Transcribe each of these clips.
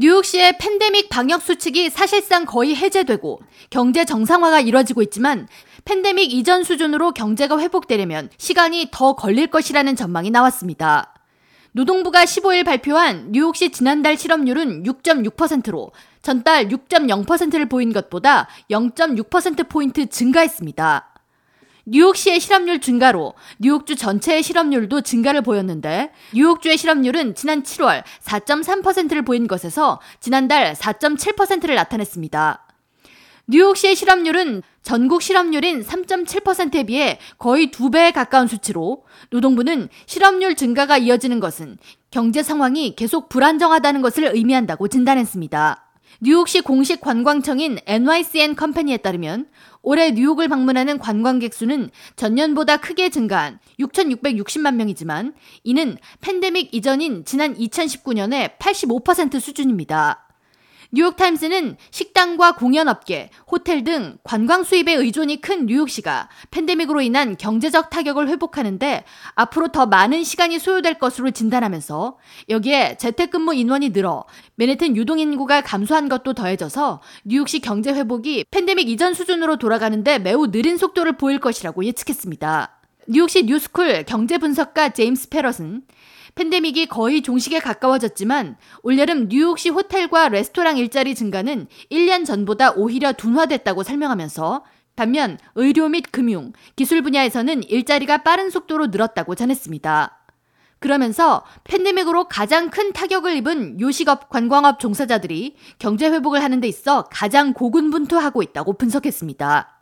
뉴욕시의 팬데믹 방역 수칙이 사실상 거의 해제되고 경제 정상화가 이뤄지고 있지만 팬데믹 이전 수준으로 경제가 회복되려면 시간이 더 걸릴 것이라는 전망이 나왔습니다. 노동부가 15일 발표한 뉴욕시 지난달 실업률은 6.6%로 전달 6.0%를 보인 것보다 0.6%포인트 증가했습니다. 뉴욕시의 실업률 증가로 뉴욕주 전체의 실업률도 증가를 보였는데 뉴욕주의 실업률은 지난 7월 4.3%를 보인 것에서 지난달 4.7%를 나타냈습니다. 뉴욕시의 실업률은 전국 실업률인 3.7%에 비해 거의 두 배에 가까운 수치로 노동부는 실업률 증가가 이어지는 것은 경제 상황이 계속 불안정하다는 것을 의미한다고 진단했습니다. 뉴욕시 공식 관광청인 NYCN 컴퍼니에 따르면 올해 뉴욕을 방문하는 관광객 수는 전년보다 크게 증가한 6,660만 명이지만 이는 팬데믹 이전인 지난 2019년의 85% 수준입니다. 뉴욕타임스는 식당과 공연업계, 호텔 등 관광 수입에 의존이 큰 뉴욕시가 팬데믹으로 인한 경제적 타격을 회복하는데 앞으로 더 많은 시간이 소요될 것으로 진단하면서 여기에 재택근무 인원이 늘어 맨해튼 유동인구가 감소한 것도 더해져서 뉴욕시 경제 회복이 팬데믹 이전 수준으로 돌아가는데 매우 느린 속도를 보일 것이라고 예측했습니다. 뉴욕시 뉴스쿨 경제분석가 제임스 페럿은 팬데믹이 거의 종식에 가까워졌지만 올여름 뉴욕시 호텔과 레스토랑 일자리 증가는 1년 전보다 오히려 둔화됐다고 설명하면서 반면 의료 및 금융, 기술 분야에서는 일자리가 빠른 속도로 늘었다고 전했습니다. 그러면서 팬데믹으로 가장 큰 타격을 입은 요식업, 관광업 종사자들이 경제 회복을 하는 데 있어 가장 고군분투하고 있다고 분석했습니다.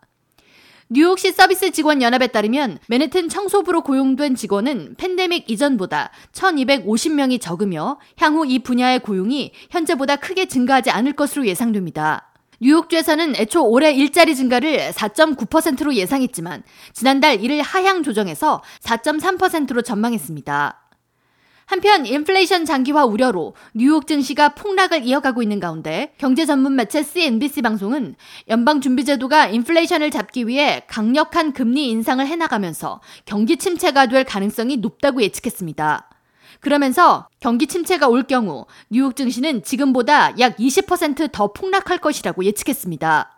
뉴욕시 서비스 직원 연합에 따르면 맨해튼 청소부로 고용된 직원은 팬데믹 이전보다 1250명이 적으며 향후 이 분야의 고용이 현재보다 크게 증가하지 않을 것으로 예상됩니다. 뉴욕주에서는 애초 올해 일자리 증가를 4.9%로 예상했지만 지난달 이를 하향 조정해서 4.3%로 전망했습니다. 한편 인플레이션 장기화 우려로 뉴욕 증시가 폭락을 이어가고 있는 가운데 경제 전문 매체 CNBC 방송은 연방준비제도가 인플레이션을 잡기 위해 강력한 금리 인상을 해나가면서 경기 침체가 될 가능성이 높다고 예측했습니다. 그러면서 경기 침체가 올 경우 뉴욕 증시는 지금보다 약 20%더 폭락할 것이라고 예측했습니다.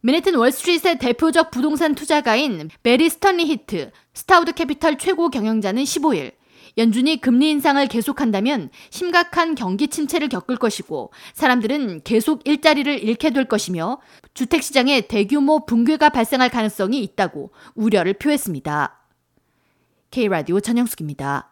맨해튼 월스트리트의 대표적 부동산 투자가인 배리 스턴리히트, 스타우드 캐피털 최고 경영자는 15일 연준이 금리 인상을 계속한다면 심각한 경기 침체를 겪을 것이고 사람들은 계속 일자리를 잃게 될 것이며 주택시장에 대규모 붕괴가 발생할 가능성이 있다고 우려를 표했습니다. K라디오 전영숙입니다.